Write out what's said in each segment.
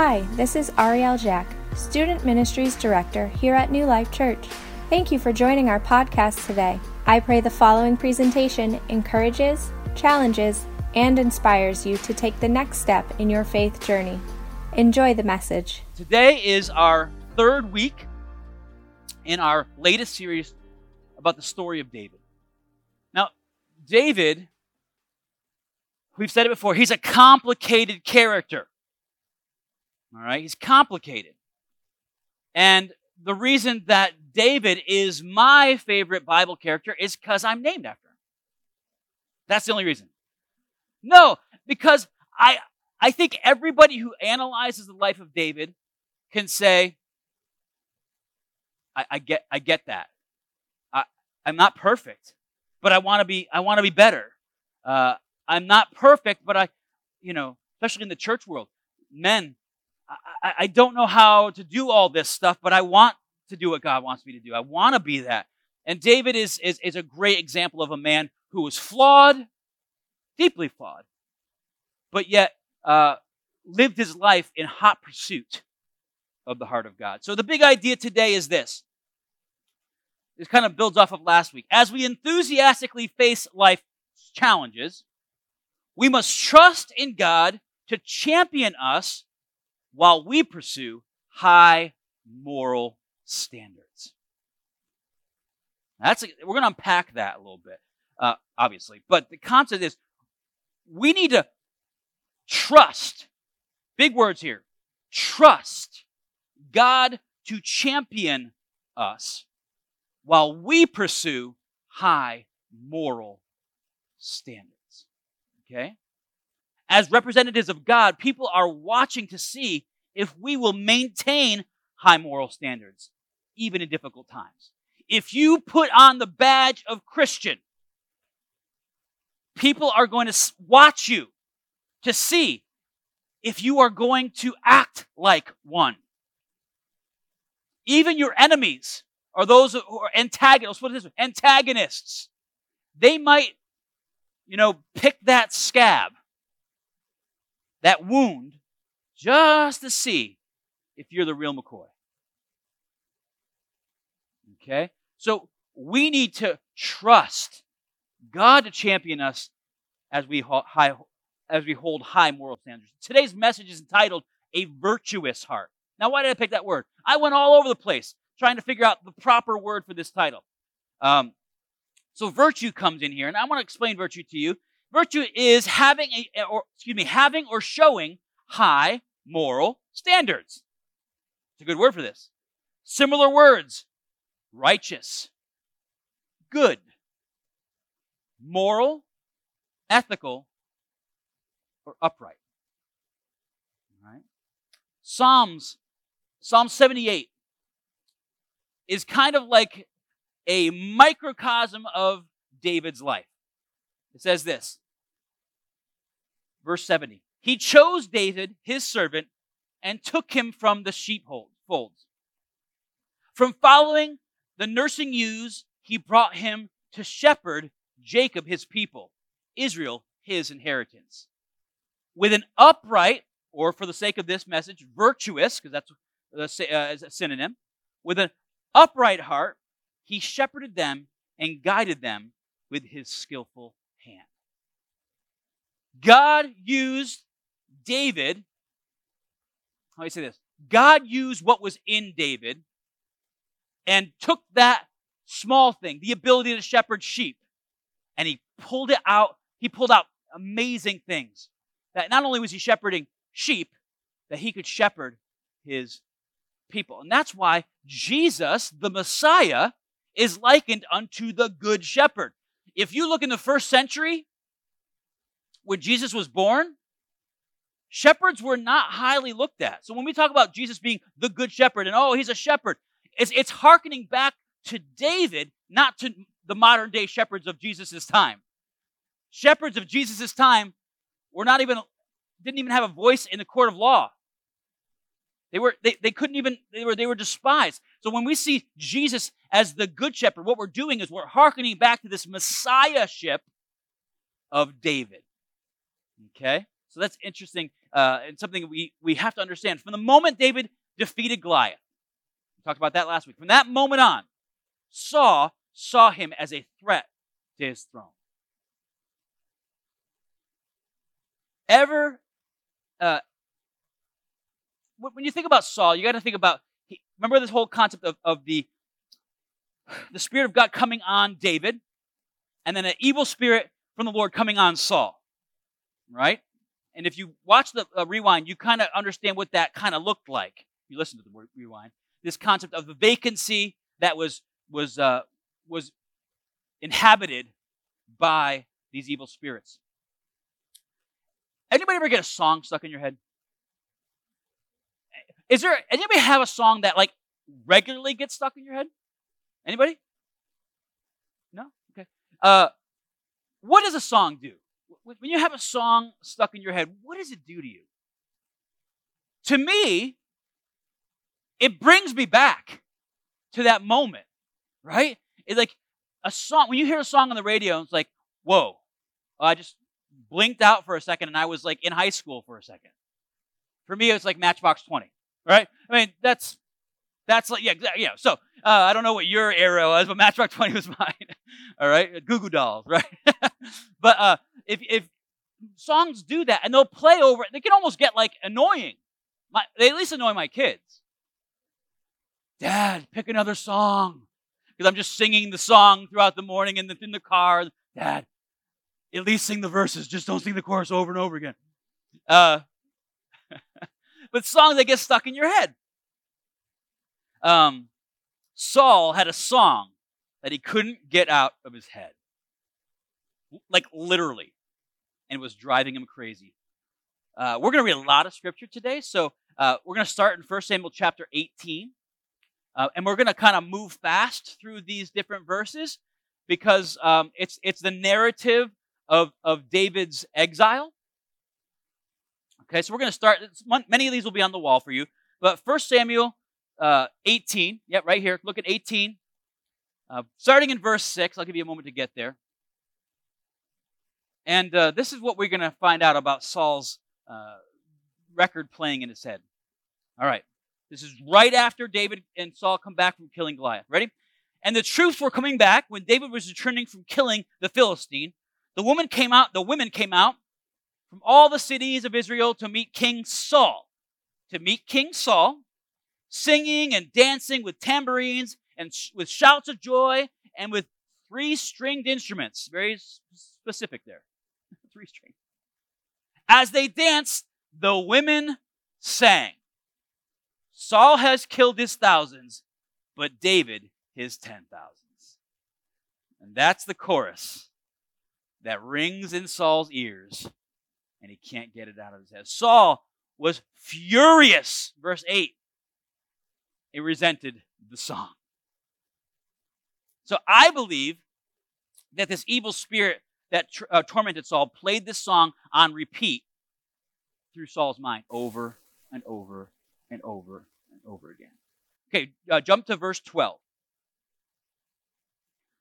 Hi, this is Ariel Jack, Student Ministries Director here at New Life Church. Thank you for joining our podcast today. I pray the following presentation encourages, challenges, and inspires you to take the next step in your faith journey. Enjoy the message. Today is our third week in our latest series about the story of David. Now, David, we've said it before, he's a complicated character. All right, he's complicated. And the reason that David is my favorite Bible character is because I'm named after him. That's the only reason. No, because I I think everybody who analyzes the life of David can say, I, I get I get that. I, I'm not perfect, but I want to be I want to be better. Uh, I'm not perfect, but I, you know, especially in the church world, men, I, I don't know how to do all this stuff, but I want to do what God wants me to do. I want to be that. And David is, is, is a great example of a man who was flawed, deeply flawed, but yet uh, lived his life in hot pursuit of the heart of God. So the big idea today is this. This kind of builds off of last week. As we enthusiastically face life challenges, we must trust in God to champion us while we pursue high moral standards. That's a, we're going to unpack that a little bit, uh, obviously. But the concept is we need to trust. Big words here. Trust God to champion us while we pursue high moral standards. Okay? As representatives of God, people are watching to see if we will maintain high moral standards, even in difficult times. If you put on the badge of Christian, people are going to watch you to see if you are going to act like one. Even your enemies or those who are antagonists, what is this? Antagonists. They might, you know, pick that scab, that wound, just to see if you're the real McCoy. Okay? So we need to trust God to champion us as we, high, as we hold high moral standards. Today's message is entitled A Virtuous Heart. Now, why did I pick that word? I went all over the place trying to figure out the proper word for this title. Um, so virtue comes in here, and I want to explain virtue to you. Virtue is having a, or excuse me, having or showing high moral standards. It's a good word for this. Similar words righteous, good, moral, ethical, or upright. All right? Psalms, Psalm 78 is kind of like a microcosm of David's life. It says this, verse 70. He chose David, his servant, and took him from the sheepfolds. From following the nursing ewes, he brought him to shepherd Jacob, his people, Israel, his inheritance. With an upright, or for the sake of this message, virtuous, because that's a, uh, a synonym, with an upright heart, he shepherded them and guided them with his skillful. God used David let me say this God used what was in David and took that small thing, the ability to shepherd sheep, and he pulled it out. He pulled out amazing things. That not only was he shepherding sheep, that he could shepherd his people. And that's why Jesus, the Messiah, is likened unto the good shepherd. If you look in the first century, when Jesus was born, Shepherds were not highly looked at. So when we talk about Jesus being the good shepherd and oh, he's a shepherd, it's, it's hearkening back to David, not to the modern day shepherds of Jesus' time. Shepherds of Jesus' time were not even, didn't even have a voice in the court of law. They were, they, they couldn't even, they were, they were despised. So when we see Jesus as the good shepherd, what we're doing is we're hearkening back to this messiahship of David. Okay? So that's interesting uh, and something we, we have to understand. From the moment David defeated Goliath, we talked about that last week, from that moment on, Saul saw him as a threat to his throne. Ever, uh, when you think about Saul, you got to think about, remember this whole concept of, of the, the Spirit of God coming on David, and then an evil spirit from the Lord coming on Saul, right? And if you watch the uh, rewind, you kind of understand what that kind of looked like. You listen to the rewind. This concept of the vacancy that was was uh, was inhabited by these evil spirits. Anybody ever get a song stuck in your head? Is there anybody have a song that like regularly gets stuck in your head? Anybody? No? Okay. Uh, what does a song do? When you have a song stuck in your head, what does it do to you? To me, it brings me back to that moment, right? It's like a song, when you hear a song on the radio, it's like, whoa, I just blinked out for a second and I was like in high school for a second. For me, it's like Matchbox 20, right? I mean, that's, that's like, yeah, yeah. So, uh, I don't know what your era was, but Matchbox 20 was mine. All right? Goo Goo Dolls, right? but uh, if, if songs do that and they'll play over it, they can almost get like annoying. My, they at least annoy my kids. Dad, pick another song. Because I'm just singing the song throughout the morning in the, in the car. Dad, at least sing the verses. Just don't sing the chorus over and over again. Uh, but songs that get stuck in your head. Um, Saul had a song that he couldn't get out of his head. Like literally. And was driving him crazy. Uh, we're going to read a lot of scripture today. So uh, we're going to start in 1 Samuel chapter 18. Uh, and we're going to kind of move fast through these different verses because um, it's, it's the narrative of, of David's exile. Okay, so we're going to start. Many of these will be on the wall for you. But 1 Samuel uh, 18, yeah, right here. Look at 18. Uh, starting in verse 6, I'll give you a moment to get there. And uh, this is what we're going to find out about Saul's uh, record playing in his head. All right. This is right after David and Saul come back from killing Goliath. Ready? And the troops were coming back when David was returning from killing the Philistine. The woman came out, the women came out from all the cities of Israel to meet King Saul. To meet King Saul, singing and dancing with tambourines and sh- with shouts of joy and with three stringed instruments. Very specific there. Three string. As they danced, the women sang. Saul has killed his thousands, but David his ten thousands. And that's the chorus that rings in Saul's ears, and he can't get it out of his head. Saul was furious, verse 8. He resented the song. So I believe that this evil spirit that tr- uh, tormented Saul played this song on repeat through Saul's mind over and over and over and over again. Okay, uh, jump to verse 12.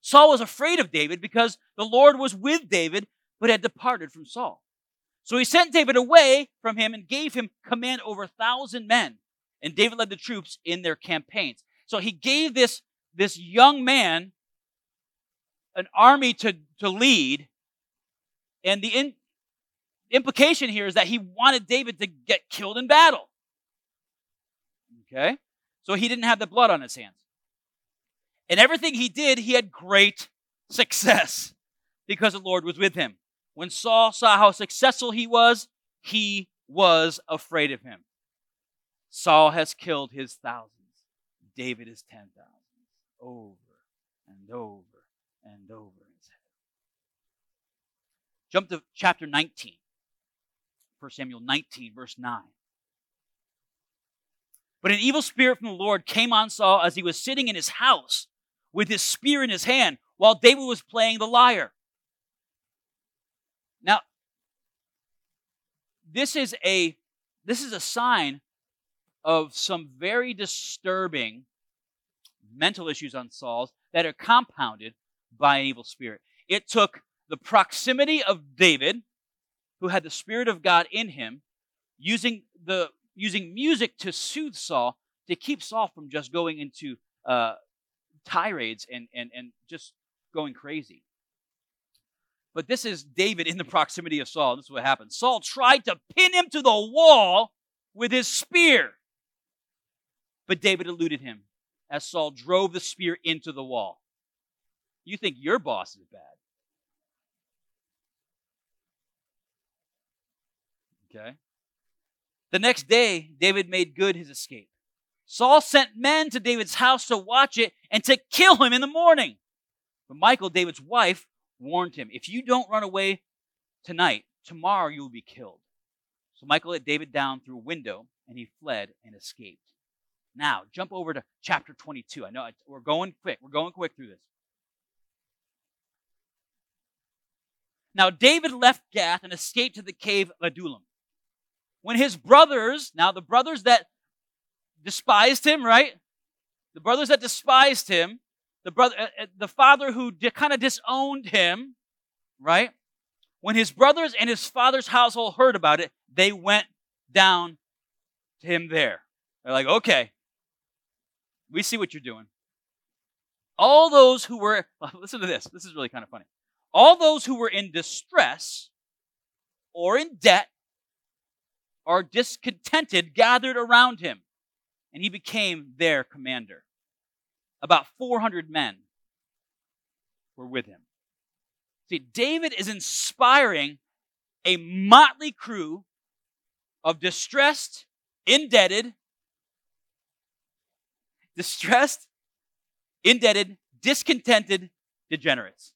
Saul was afraid of David because the Lord was with David but had departed from Saul. So he sent David away from him and gave him command over a thousand men. And David led the troops in their campaigns. So he gave this, this young man an army to, to lead. And the in, implication here is that he wanted David to get killed in battle. Okay? So he didn't have the blood on his hands. And everything he did, he had great success because the Lord was with him. When Saul saw how successful he was, he was afraid of him. Saul has killed his thousands. David is ten thousands. Over and over and over. Jump to chapter 19. 1 Samuel 19, verse 9. But an evil spirit from the Lord came on Saul as he was sitting in his house with his spear in his hand while David was playing the lyre. Now, this is a this is a sign of some very disturbing mental issues on Saul's that are compounded by an evil spirit. It took the proximity of David, who had the Spirit of God in him, using the using music to soothe Saul to keep Saul from just going into uh, tirades and, and, and just going crazy. But this is David in the proximity of Saul. This is what happened. Saul tried to pin him to the wall with his spear. But David eluded him as Saul drove the spear into the wall. You think your boss is bad. Okay. The next day, David made good his escape. Saul sent men to David's house to watch it and to kill him in the morning. But Michal, David's wife, warned him if you don't run away tonight, tomorrow you will be killed. So Michal let David down through a window and he fled and escaped. Now, jump over to chapter 22. I know we're going quick. We're going quick through this. Now, David left Gath and escaped to the cave of Adullam. When his brothers, now the brothers that despised him, right? The brothers that despised him, the brother, uh, uh the father who di- kind of disowned him, right? When his brothers and his father's household heard about it, they went down to him there. They're like, okay, we see what you're doing. All those who were, listen to this, this is really kind of funny. All those who were in distress or in debt or discontented gathered around him and he became their commander. About 400 men were with him. See, David is inspiring a motley crew of distressed, indebted, distressed, indebted, discontented degenerates.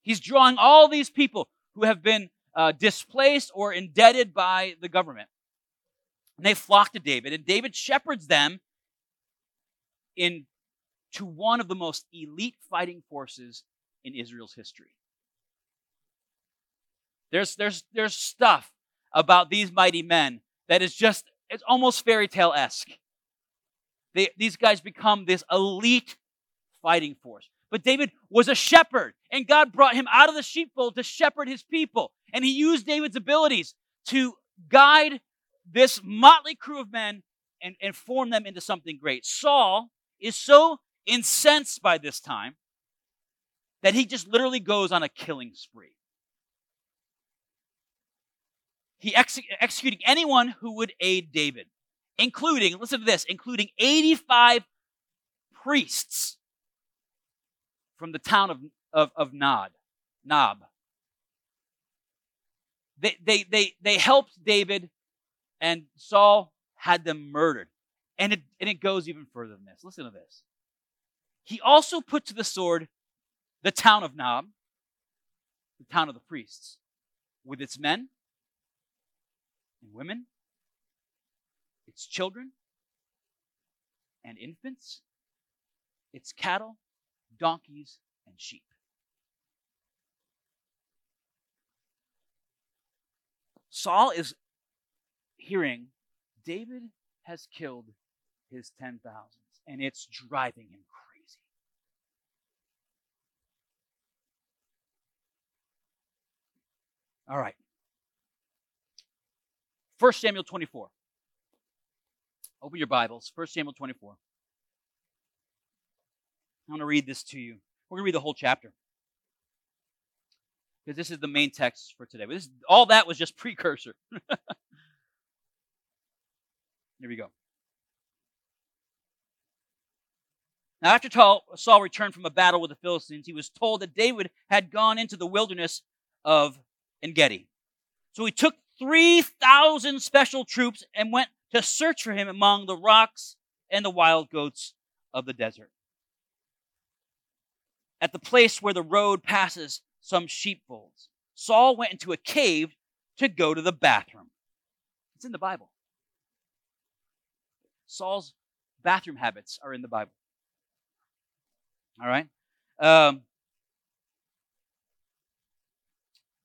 He's drawing all these people who have been uh, displaced or indebted by the government. And they flock to David, and David shepherds them in to one of the most elite fighting forces in Israel's history. There's, there's, there's stuff about these mighty men that is just, it's almost fairy tale esque. These guys become this elite fighting force. But David was a shepherd, and God brought him out of the sheepfold to shepherd his people. And he used David's abilities to guide this motley crew of men and, and form them into something great. Saul is so incensed by this time that he just literally goes on a killing spree. He ex- executing anyone who would aid David, including, listen to this, including 85 priests from the town of, of, of Nod, Nob. They, they, they, they helped David and Saul had them murdered. And it, and it goes even further than this. Listen to this. He also put to the sword the town of Nob, the town of the priests, with its men and women, its children and infants, its cattle, donkeys, and sheep. Saul is hearing David has killed his ten thousands, and it's driving him crazy. All right. 1 Samuel 24. Open your Bibles. 1 Samuel 24. I want to read this to you. We're going to read the whole chapter. Because this is the main text for today. This, all that was just precursor. Here we go. Now, after Saul returned from a battle with the Philistines, he was told that David had gone into the wilderness of Engedi. So he took 3,000 special troops and went to search for him among the rocks and the wild goats of the desert. At the place where the road passes some sheepfolds, Saul went into a cave to go to the bathroom. It's in the Bible. Saul's bathroom habits are in the Bible. All right? Um,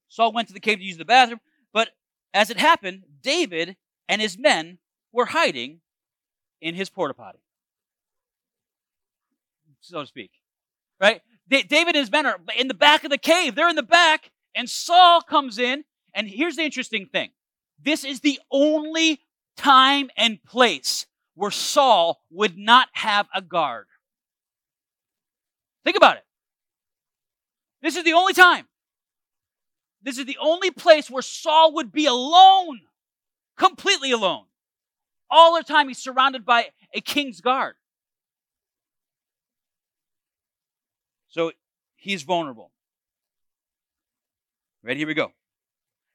Saul went to the cave to use the bathroom, but as it happened, David and his men were hiding in his porta potty, so to speak. Right? David and his men are in the back of the cave. They're in the back, and Saul comes in And here's the interesting thing this is the only time and place where Saul would not have a guard. Think about it. This is the only time. This is the only place where Saul would be alone, completely alone. All the time he's surrounded by a king's guard. So he's vulnerable. Ready? Here we go.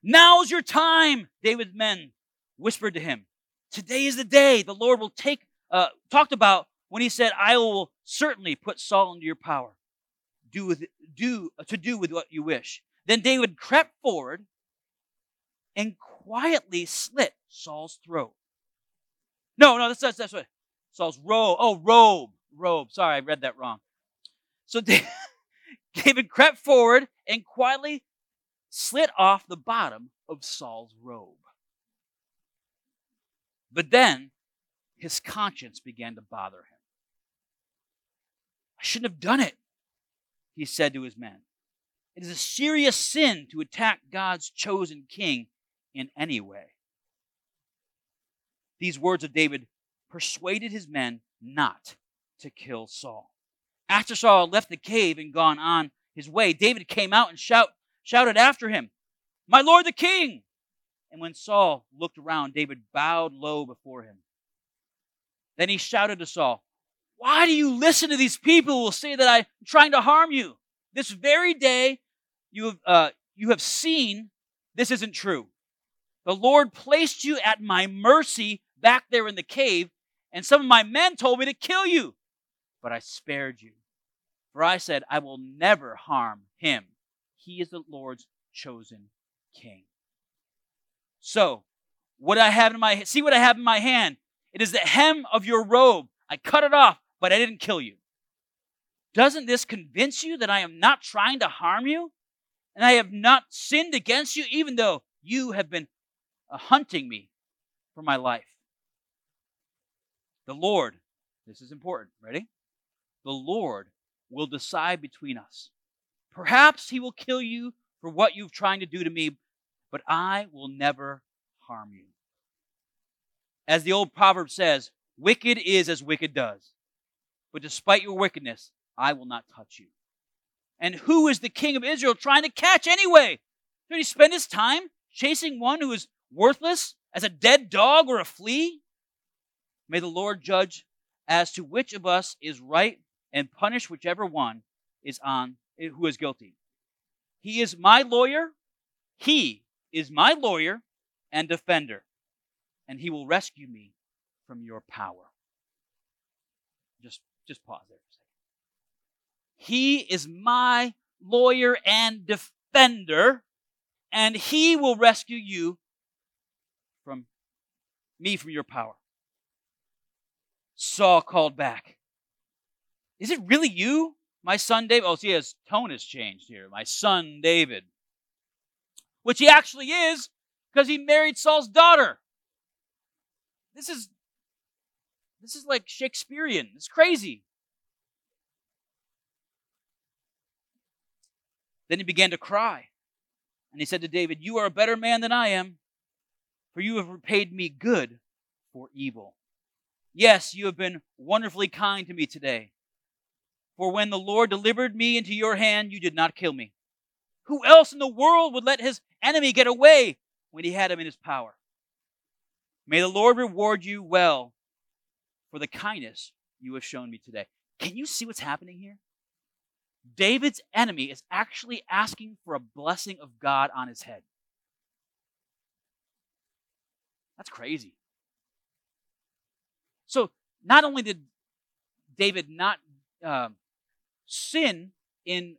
Now's your time, David's men whispered to him. Today is the day the Lord will take, uh, talked about when he said, I will certainly put Saul into your power. Do with, do, to do with what you wish. Then David crept forward and quietly slit Saul's throat. No, no, that's, that's, that's what. Saul's robe. Oh, robe. Robe. Sorry, I read that wrong. So David crept forward and quietly slit off the bottom of Saul's robe. But then his conscience began to bother him. I shouldn't have done it, he said to his men. It is a serious sin to attack God's chosen king in any way. These words of David persuaded his men not to kill Saul. After Saul left the cave and gone on his way, David came out and shout, shouted after him, My lord the king! And when Saul looked around, David bowed low before him. Then he shouted to Saul, Why do you listen to these people who will say that I'm trying to harm you? This very day you have, uh, you have seen this isn't true. The Lord placed you at my mercy back there in the cave, and some of my men told me to kill you, but I spared you. For I said, I will never harm him. He is the Lord's chosen king. So, what I have in my see what I have in my hand. It is the hem of your robe. I cut it off, but I didn't kill you. Doesn't this convince you that I am not trying to harm you? And I have not sinned against you, even though you have been uh, hunting me for my life. The Lord, this is important, ready? The Lord will decide between us. Perhaps he will kill you for what you've trying to do to me, but I will never harm you. As the old proverb says, wicked is as wicked does. But despite your wickedness, I will not touch you. And who is the king of Israel trying to catch anyway? Did he spend his time chasing one who is worthless as a dead dog or a flea? May the Lord judge as to which of us is right and punish whichever one is on who is guilty. He is my lawyer. He is my lawyer and defender, and he will rescue me from your power. Just just pause there for a second. He is my lawyer and defender, and he will rescue you from me from your power. Saul called back. Is it really you, my son David? Oh, see, his tone has changed here. My son David. Which he actually is because he married Saul's daughter. This is this is like Shakespearean. It's crazy. Then he began to cry. And he said to David, You are a better man than I am, for you have repaid me good for evil. Yes, you have been wonderfully kind to me today. For when the Lord delivered me into your hand, you did not kill me. Who else in the world would let his enemy get away when he had him in his power? May the Lord reward you well for the kindness you have shown me today. Can you see what's happening here? David's enemy is actually asking for a blessing of God on his head. That's crazy. So, not only did David not uh, sin in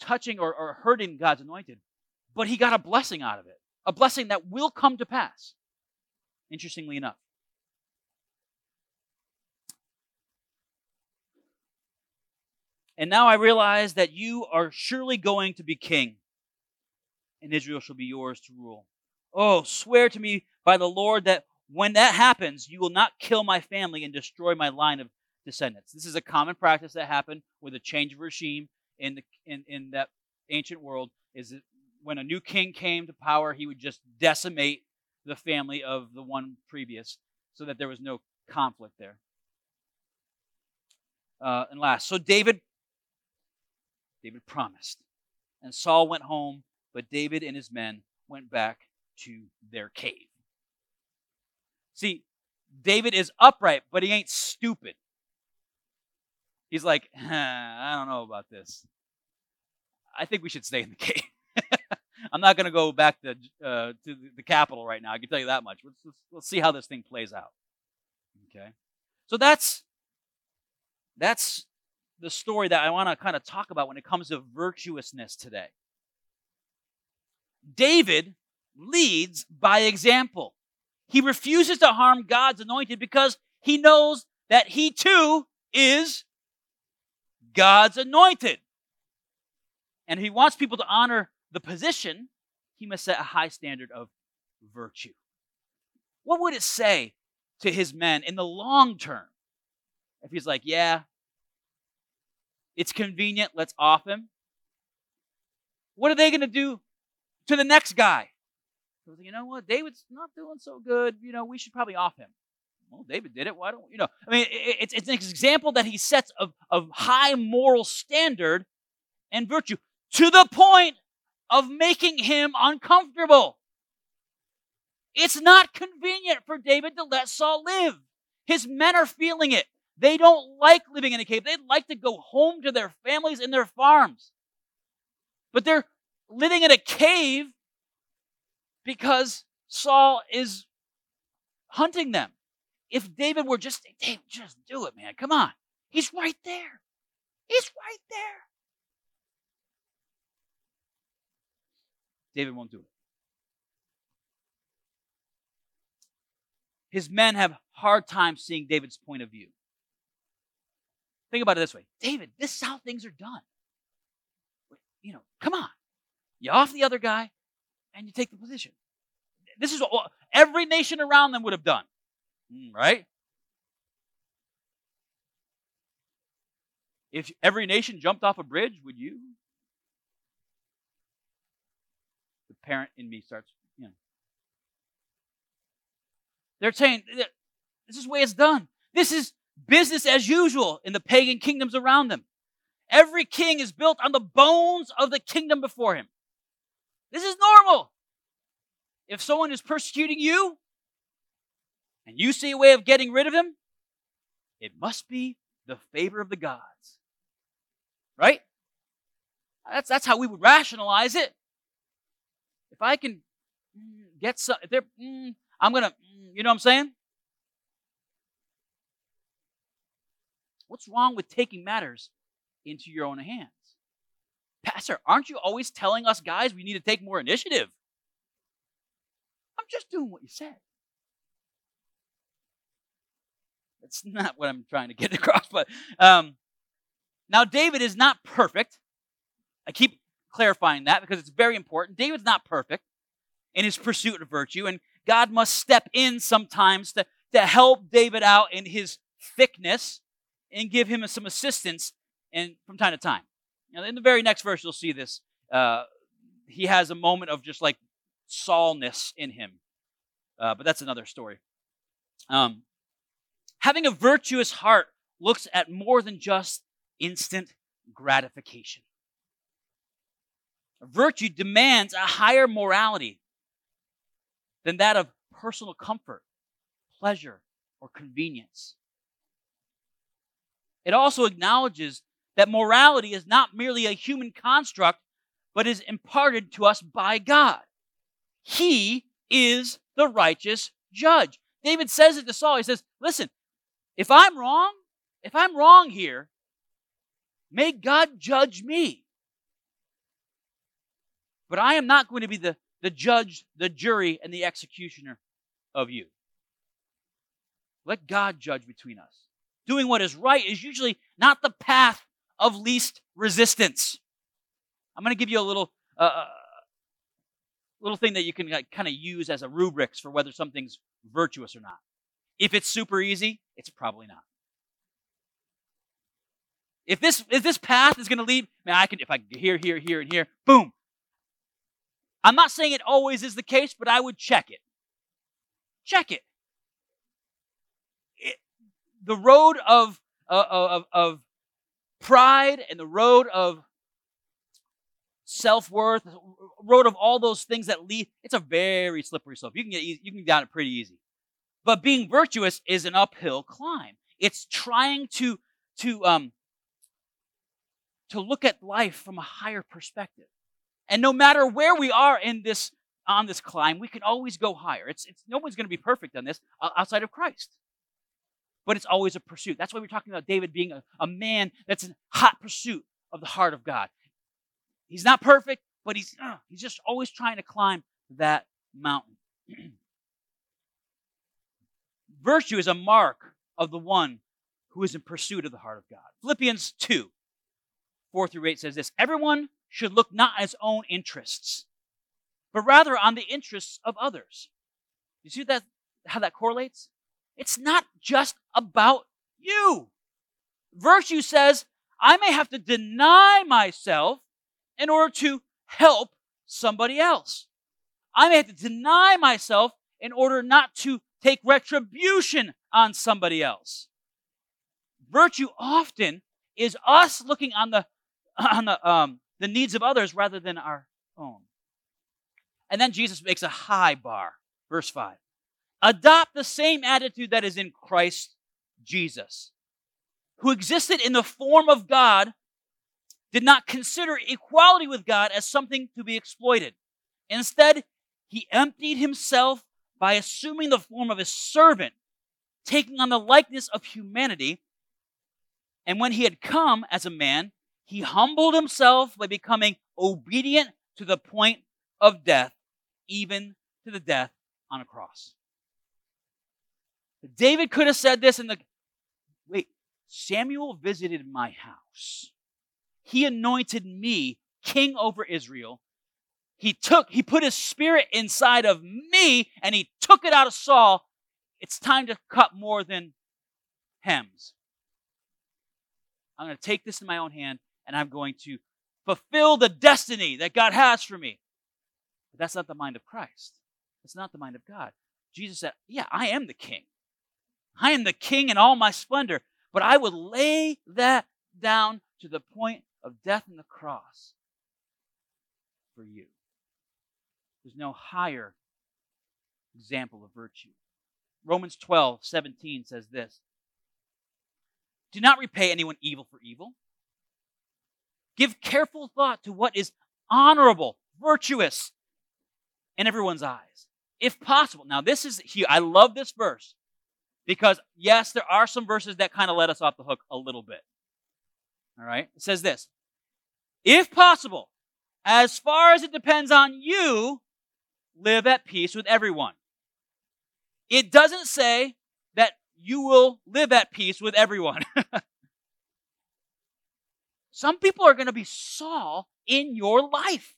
touching or, or hurting God's anointed, but he got a blessing out of it, a blessing that will come to pass, interestingly enough. And now I realize that you are surely going to be king, and Israel shall be yours to rule. Oh, swear to me by the Lord that when that happens, you will not kill my family and destroy my line of descendants. This is a common practice that happened with a change of regime in, the, in, in that ancient world. is that when a new king came to power, he would just decimate the family of the one previous so that there was no conflict there. Uh, and last, so David, David promised, and Saul went home, but David and his men went back to their cave. See, David is upright, but he ain't stupid. He's like, I don't know about this. I think we should stay in the cave. I'm not going to go back to, uh, to the capital right now. I can tell you that much. Let's, let's, let's see how this thing plays out. Okay. So that's that's the story that I want to kind of talk about when it comes to virtuousness today. David leads by example. He refuses to harm God's anointed because he knows that he too is God's anointed. And if he wants people to honor the position, he must set a high standard of virtue. What would it say to his men in the long term if he's like, yeah, it's convenient, let's off him? What are they going to do to the next guy? You know what? David's not doing so good. You know, we should probably off him. Well, David did it. Why don't you know? I mean, it's, it's an example that he sets of, of high moral standard and virtue to the point of making him uncomfortable. It's not convenient for David to let Saul live. His men are feeling it. They don't like living in a cave. They'd like to go home to their families and their farms. But they're living in a cave because Saul is hunting them. If David were just, David, just do it, man. Come on. He's right there. He's right there. David won't do it. His men have hard time seeing David's point of view. Think about it this way David, this is how things are done. You know, come on. You off the other guy and you take the position. This is what every nation around them would have done, Mm. right? If every nation jumped off a bridge, would you? The parent in me starts, you know. They're saying, this is the way it's done. This is business as usual in the pagan kingdoms around them. Every king is built on the bones of the kingdom before him. This is normal. If someone is persecuting you and you see a way of getting rid of him, it must be the favor of the gods. Right? That's, that's how we would rationalize it. If I can get some, if they're, mm, I'm going to, mm, you know what I'm saying? What's wrong with taking matters into your own hands? Pastor, aren't you always telling us guys we need to take more initiative? I'm just doing what you said. That's not what I'm trying to get across, but um, now David is not perfect. I keep clarifying that because it's very important. David's not perfect in his pursuit of virtue, and God must step in sometimes to, to help David out in his thickness and give him some assistance and from time to time. Now, in the very next verse, you'll see this. Uh, he has a moment of just like Saulness in him, uh, but that's another story. Um, having a virtuous heart looks at more than just instant gratification. Virtue demands a higher morality than that of personal comfort, pleasure, or convenience. It also acknowledges that morality is not merely a human construct, but is imparted to us by God. He is the righteous judge. David says it to Saul. He says, Listen, if I'm wrong, if I'm wrong here, may God judge me. But I am not going to be the, the judge, the jury, and the executioner of you. Let God judge between us doing what is right is usually not the path of least resistance. I'm going to give you a little uh, uh little thing that you can like, kind of use as a rubrics for whether something's virtuous or not. If it's super easy, it's probably not. If this if this path is going to lead, man, I can if I can here, here, here, and here, boom, I'm not saying it always is the case, but I would check it. Check it. it the road of, uh, of, of pride and the road of self worth, road of all those things that lead, it's a very slippery slope. You can get easy, you can get down it pretty easy. But being virtuous is an uphill climb. It's trying to to um to look at life from a higher perspective. And no matter where we are in this on this climb, we can always go higher. It's, it's no one's going to be perfect on this outside of Christ. But it's always a pursuit. That's why we're talking about David being a, a man that's in hot pursuit of the heart of God. He's not perfect, but he's uh, he's just always trying to climb that mountain. Virtue is a mark of the one who is in pursuit of the heart of God. Philippians 2, 4 through 8 says this Everyone should look not at his own interests, but rather on the interests of others. You see that how that correlates? It's not just about you. Virtue says, I may have to deny myself in order to help somebody else. I may have to deny myself in order not to take retribution on somebody else. Virtue often is us looking on the on the um, the needs of others rather than our own. And then Jesus makes a high bar. Verse 5. Adopt the same attitude that is in Christ Jesus, who existed in the form of God, did not consider equality with God as something to be exploited. Instead, he emptied himself by assuming the form of a servant, taking on the likeness of humanity. And when he had come as a man, he humbled himself by becoming obedient to the point of death, even to the death on a cross. David could have said this in the wait, Samuel visited my house. He anointed me king over Israel. He took, he put his spirit inside of me and he took it out of Saul. It's time to cut more than hems. I'm going to take this in my own hand and I'm going to fulfill the destiny that God has for me. But that's not the mind of Christ. That's not the mind of God. Jesus said, Yeah, I am the king. I am the king in all my splendor, but I would lay that down to the point of death on the cross for you. There's no higher example of virtue. Romans 12, 17 says this Do not repay anyone evil for evil. Give careful thought to what is honorable, virtuous in everyone's eyes, if possible. Now, this is. I love this verse because, yes, there are some verses that kind of let us off the hook a little bit. All right? It says this If possible, as far as it depends on you, live at peace with everyone. It doesn't say that you will live at peace with everyone. Some people are going to be Saul in your life.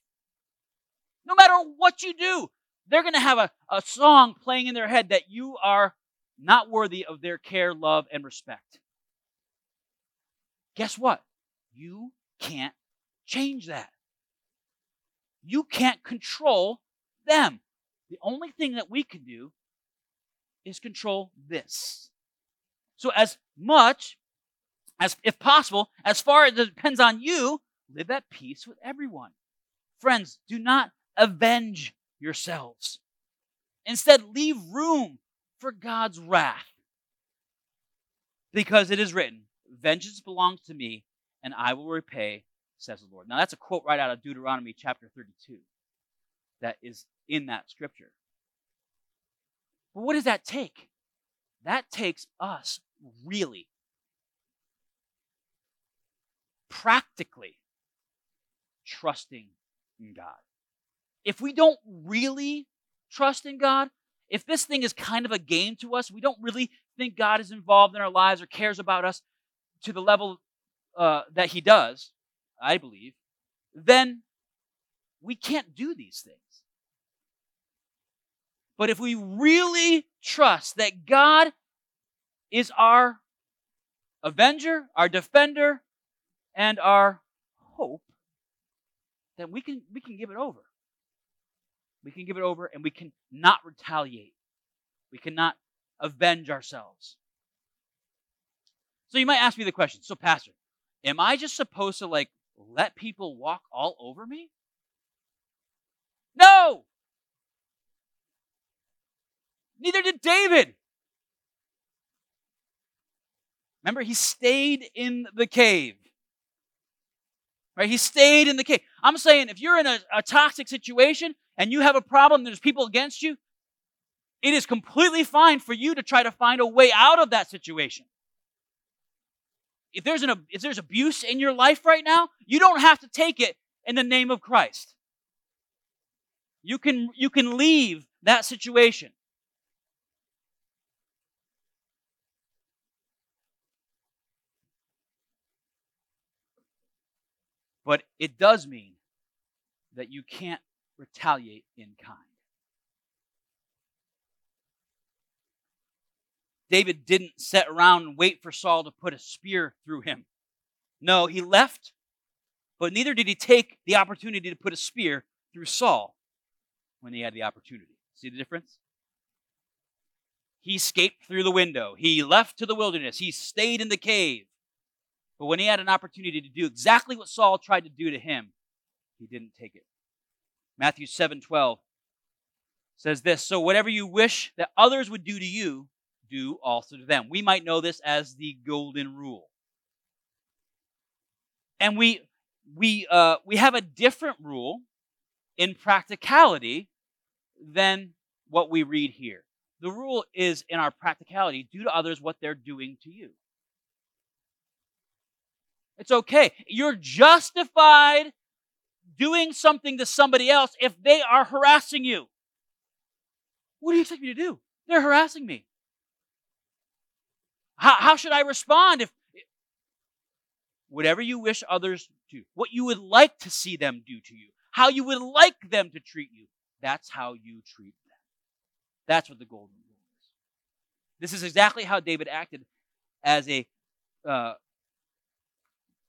No matter what you do, they're going to have a, a song playing in their head that you are not worthy of their care, love, and respect. Guess what? You can't change that. You can't control them. The only thing that we can do is control this. So, as much as if possible, as far as it depends on you, live at peace with everyone. Friends, do not avenge yourselves. Instead, leave room for God's wrath. Because it is written, Vengeance belongs to me, and I will repay, says the Lord. Now, that's a quote right out of Deuteronomy chapter 32 that is in that scripture. But what does that take? That takes us really practically trusting in God. If we don't really trust in God, if this thing is kind of a game to us, we don't really think God is involved in our lives or cares about us to the level uh, that He does, I believe, then we can't do these things. But if we really trust that God is our avenger, our defender, and our hope, then we can we can give it over. We can give it over and we can not retaliate. We cannot avenge ourselves. So you might ask me the question so, Pastor, am I just supposed to like let people walk all over me? No! Neither did David. Remember, he stayed in the cave. Right? He stayed in the cave. I'm saying if you're in a, a toxic situation and you have a problem, there's people against you, it is completely fine for you to try to find a way out of that situation. If there's an if there's abuse in your life right now, you don't have to take it in the name of Christ. You can you can leave that situation. But it does mean that you can't retaliate in kind. David didn't sit around and wait for Saul to put a spear through him. No, he left, but neither did he take the opportunity to put a spear through Saul when he had the opportunity. See the difference? He escaped through the window. He left to the wilderness. He stayed in the cave. But when he had an opportunity to do exactly what Saul tried to do to him, he didn't take it. Matthew 7 12 says this So whatever you wish that others would do to you, do also to them. We might know this as the golden rule. And we we uh, we have a different rule in practicality than what we read here. The rule is in our practicality, do to others what they're doing to you. It's okay. You're justified doing something to somebody else if they are harassing you. What do you expect me to do? They're harassing me. How, how should I respond if whatever you wish others do, what you would like to see them do to you, how you would like them to treat you, that's how you treat them. That's what the golden rule is. This is exactly how David acted as a uh,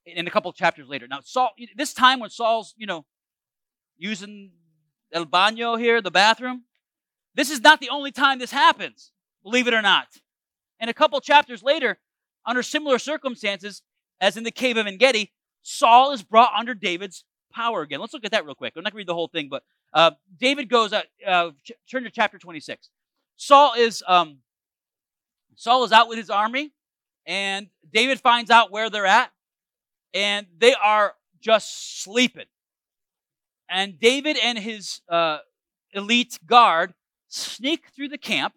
in a couple chapters later. Now, Saul, this time when Saul's, you know, using el baño here, the bathroom, this is not the only time this happens, believe it or not. And a couple chapters later, under similar circumstances, as in the cave of Engedi, Saul is brought under David's power again. Let's look at that real quick. I'm not going to read the whole thing, but uh, David goes, uh, uh, ch- turn to chapter 26. Saul is, um, Saul is out with his army, and David finds out where they're at, and they are just sleeping. And David and his uh, elite guard sneak through the camp.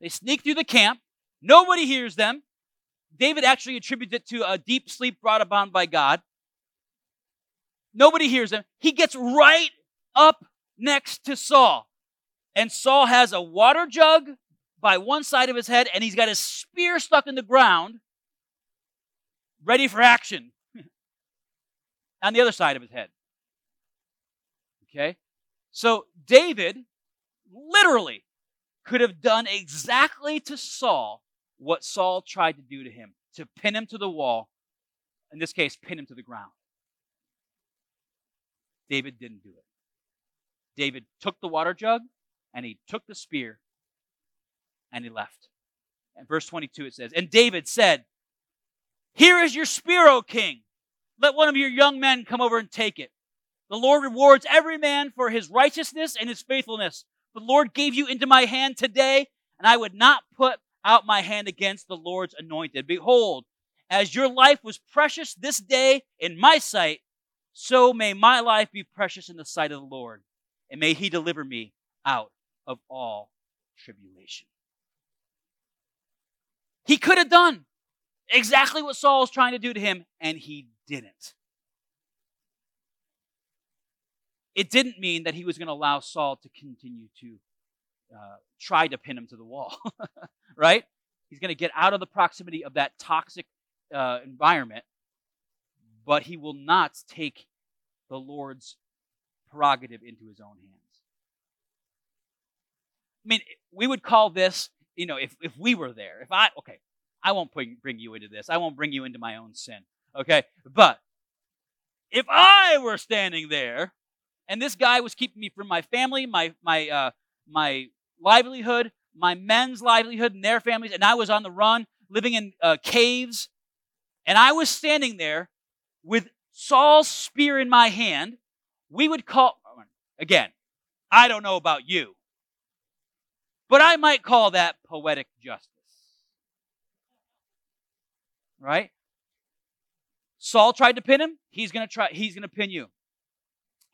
They sneak through the camp. Nobody hears them. David actually attributes it to a deep sleep brought upon by God. Nobody hears him. He gets right up next to Saul. And Saul has a water jug by one side of his head, and he's got his spear stuck in the ground ready for action on the other side of his head. Okay? So David literally could have done exactly to Saul what Saul tried to do to him to pin him to the wall, in this case, pin him to the ground. David didn't do it. David took the water jug and he took the spear and he left. And verse 22 it says, And David said, here is your spear, O king. Let one of your young men come over and take it. The Lord rewards every man for his righteousness and his faithfulness. The Lord gave you into my hand today, and I would not put out my hand against the Lord's anointed. Behold, as your life was precious this day in my sight, so may my life be precious in the sight of the Lord, and may he deliver me out of all tribulation. He could have done exactly what Saul was trying to do to him, and he didn't. It didn't mean that he was going to allow Saul to continue to uh, try to pin him to the wall, right? He's going to get out of the proximity of that toxic uh, environment, but he will not take the Lord's prerogative into his own hands. I mean, we would call this, you know, if, if we were there, if I, okay, I won't bring, you into this. I won't bring you into my own sin. Okay? But if I were standing there And this guy was keeping me from my family, my my uh, my livelihood, my men's livelihood, and their families. And I was on the run, living in uh, caves. And I was standing there with Saul's spear in my hand. We would call again. I don't know about you, but I might call that poetic justice. Right? Saul tried to pin him, he's going to try he's going to pin you.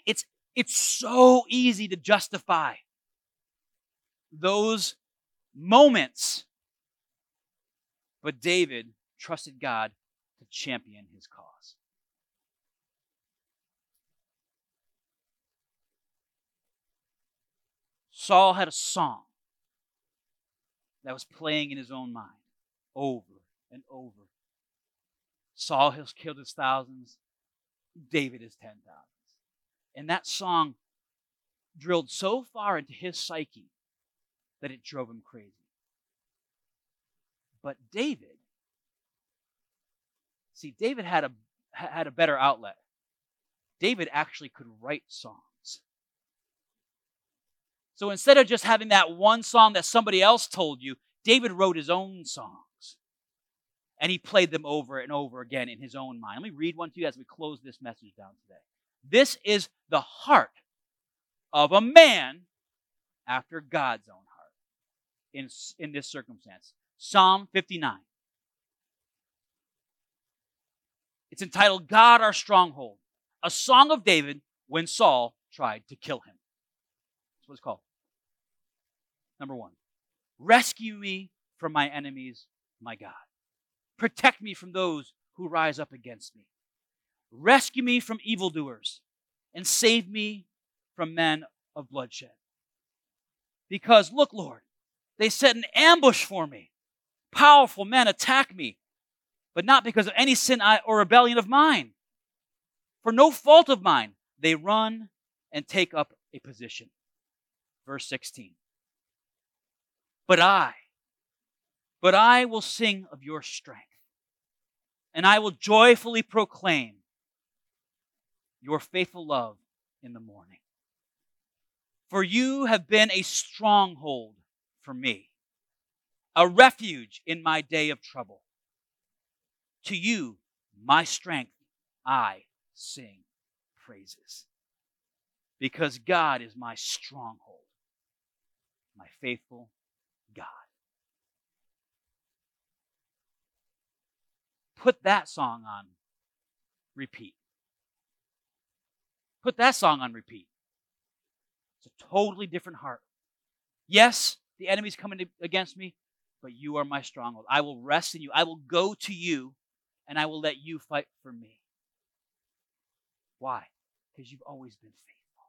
It's it's so easy to justify those moments. But David trusted God to champion his cause. Saul had a song that was playing in his own mind over and over. Saul has killed his thousands, David his ten thousands. And that song drilled so far into his psyche that it drove him crazy. But David, see, David had a had a better outlet. David actually could write songs. So instead of just having that one song that somebody else told you, David wrote his own songs. And he played them over and over again in his own mind. Let me read one to you as we close this message down today. This is the heart of a man after God's own heart in, in this circumstance. Psalm 59. It's entitled God Our Stronghold, a song of David when Saul tried to kill him. That's what it's called. Number one, rescue me from my enemies, my God. Protect me from those who rise up against me. Rescue me from evildoers and save me from men of bloodshed. Because, look, Lord, they set an ambush for me. Powerful men attack me, but not because of any sin or rebellion of mine. For no fault of mine, they run and take up a position. Verse 16. But I, but I will sing of your strength, and I will joyfully proclaim your faithful love in the morning. For you have been a stronghold for me, a refuge in my day of trouble. To you, my strength, I sing praises. Because God is my stronghold, my faithful God. Put that song on repeat. Put that song on repeat. It's a totally different heart. Yes, the enemy's coming against me, but you are my stronghold. I will rest in you. I will go to you, and I will let you fight for me. Why? Because you've always been faithful.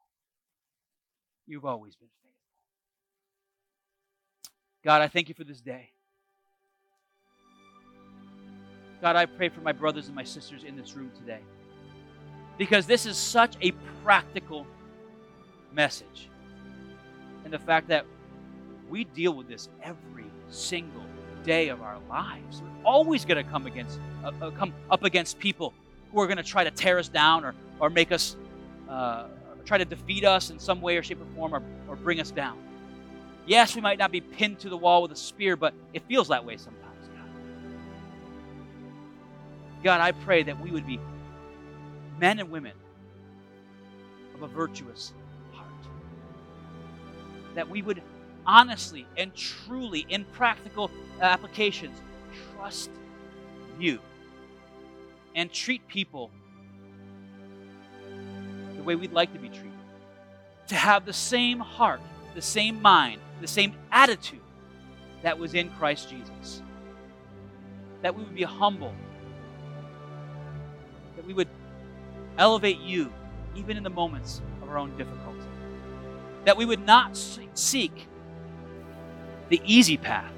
You've always been faithful. God, I thank you for this day. God, I pray for my brothers and my sisters in this room today. Because this is such a practical message. And the fact that we deal with this every single day of our lives. We're always going to come against uh, uh, come up against people who are going to try to tear us down or, or make us uh, try to defeat us in some way or shape or form or, or bring us down. Yes, we might not be pinned to the wall with a spear, but it feels that way sometimes, God, I pray that we would be men and women of a virtuous heart. That we would honestly and truly, in practical applications, trust you and treat people the way we'd like to be treated. To have the same heart, the same mind, the same attitude that was in Christ Jesus. That we would be humble. That we would elevate you even in the moments of our own difficulty. That we would not seek the easy path,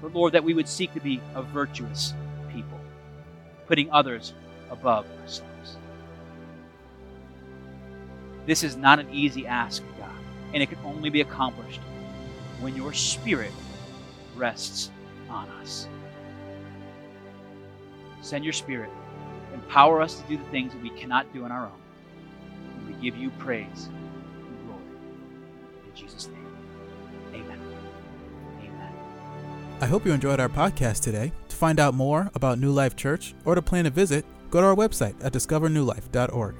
but Lord, that we would seek to be a virtuous people, putting others above ourselves. This is not an easy ask, God, and it can only be accomplished when your Spirit rests on us. Send your Spirit Empower us to do the things that we cannot do on our own. We give you praise and glory. In Jesus' name, amen. Amen. I hope you enjoyed our podcast today. To find out more about New Life Church or to plan a visit, go to our website at discovernewlife.org.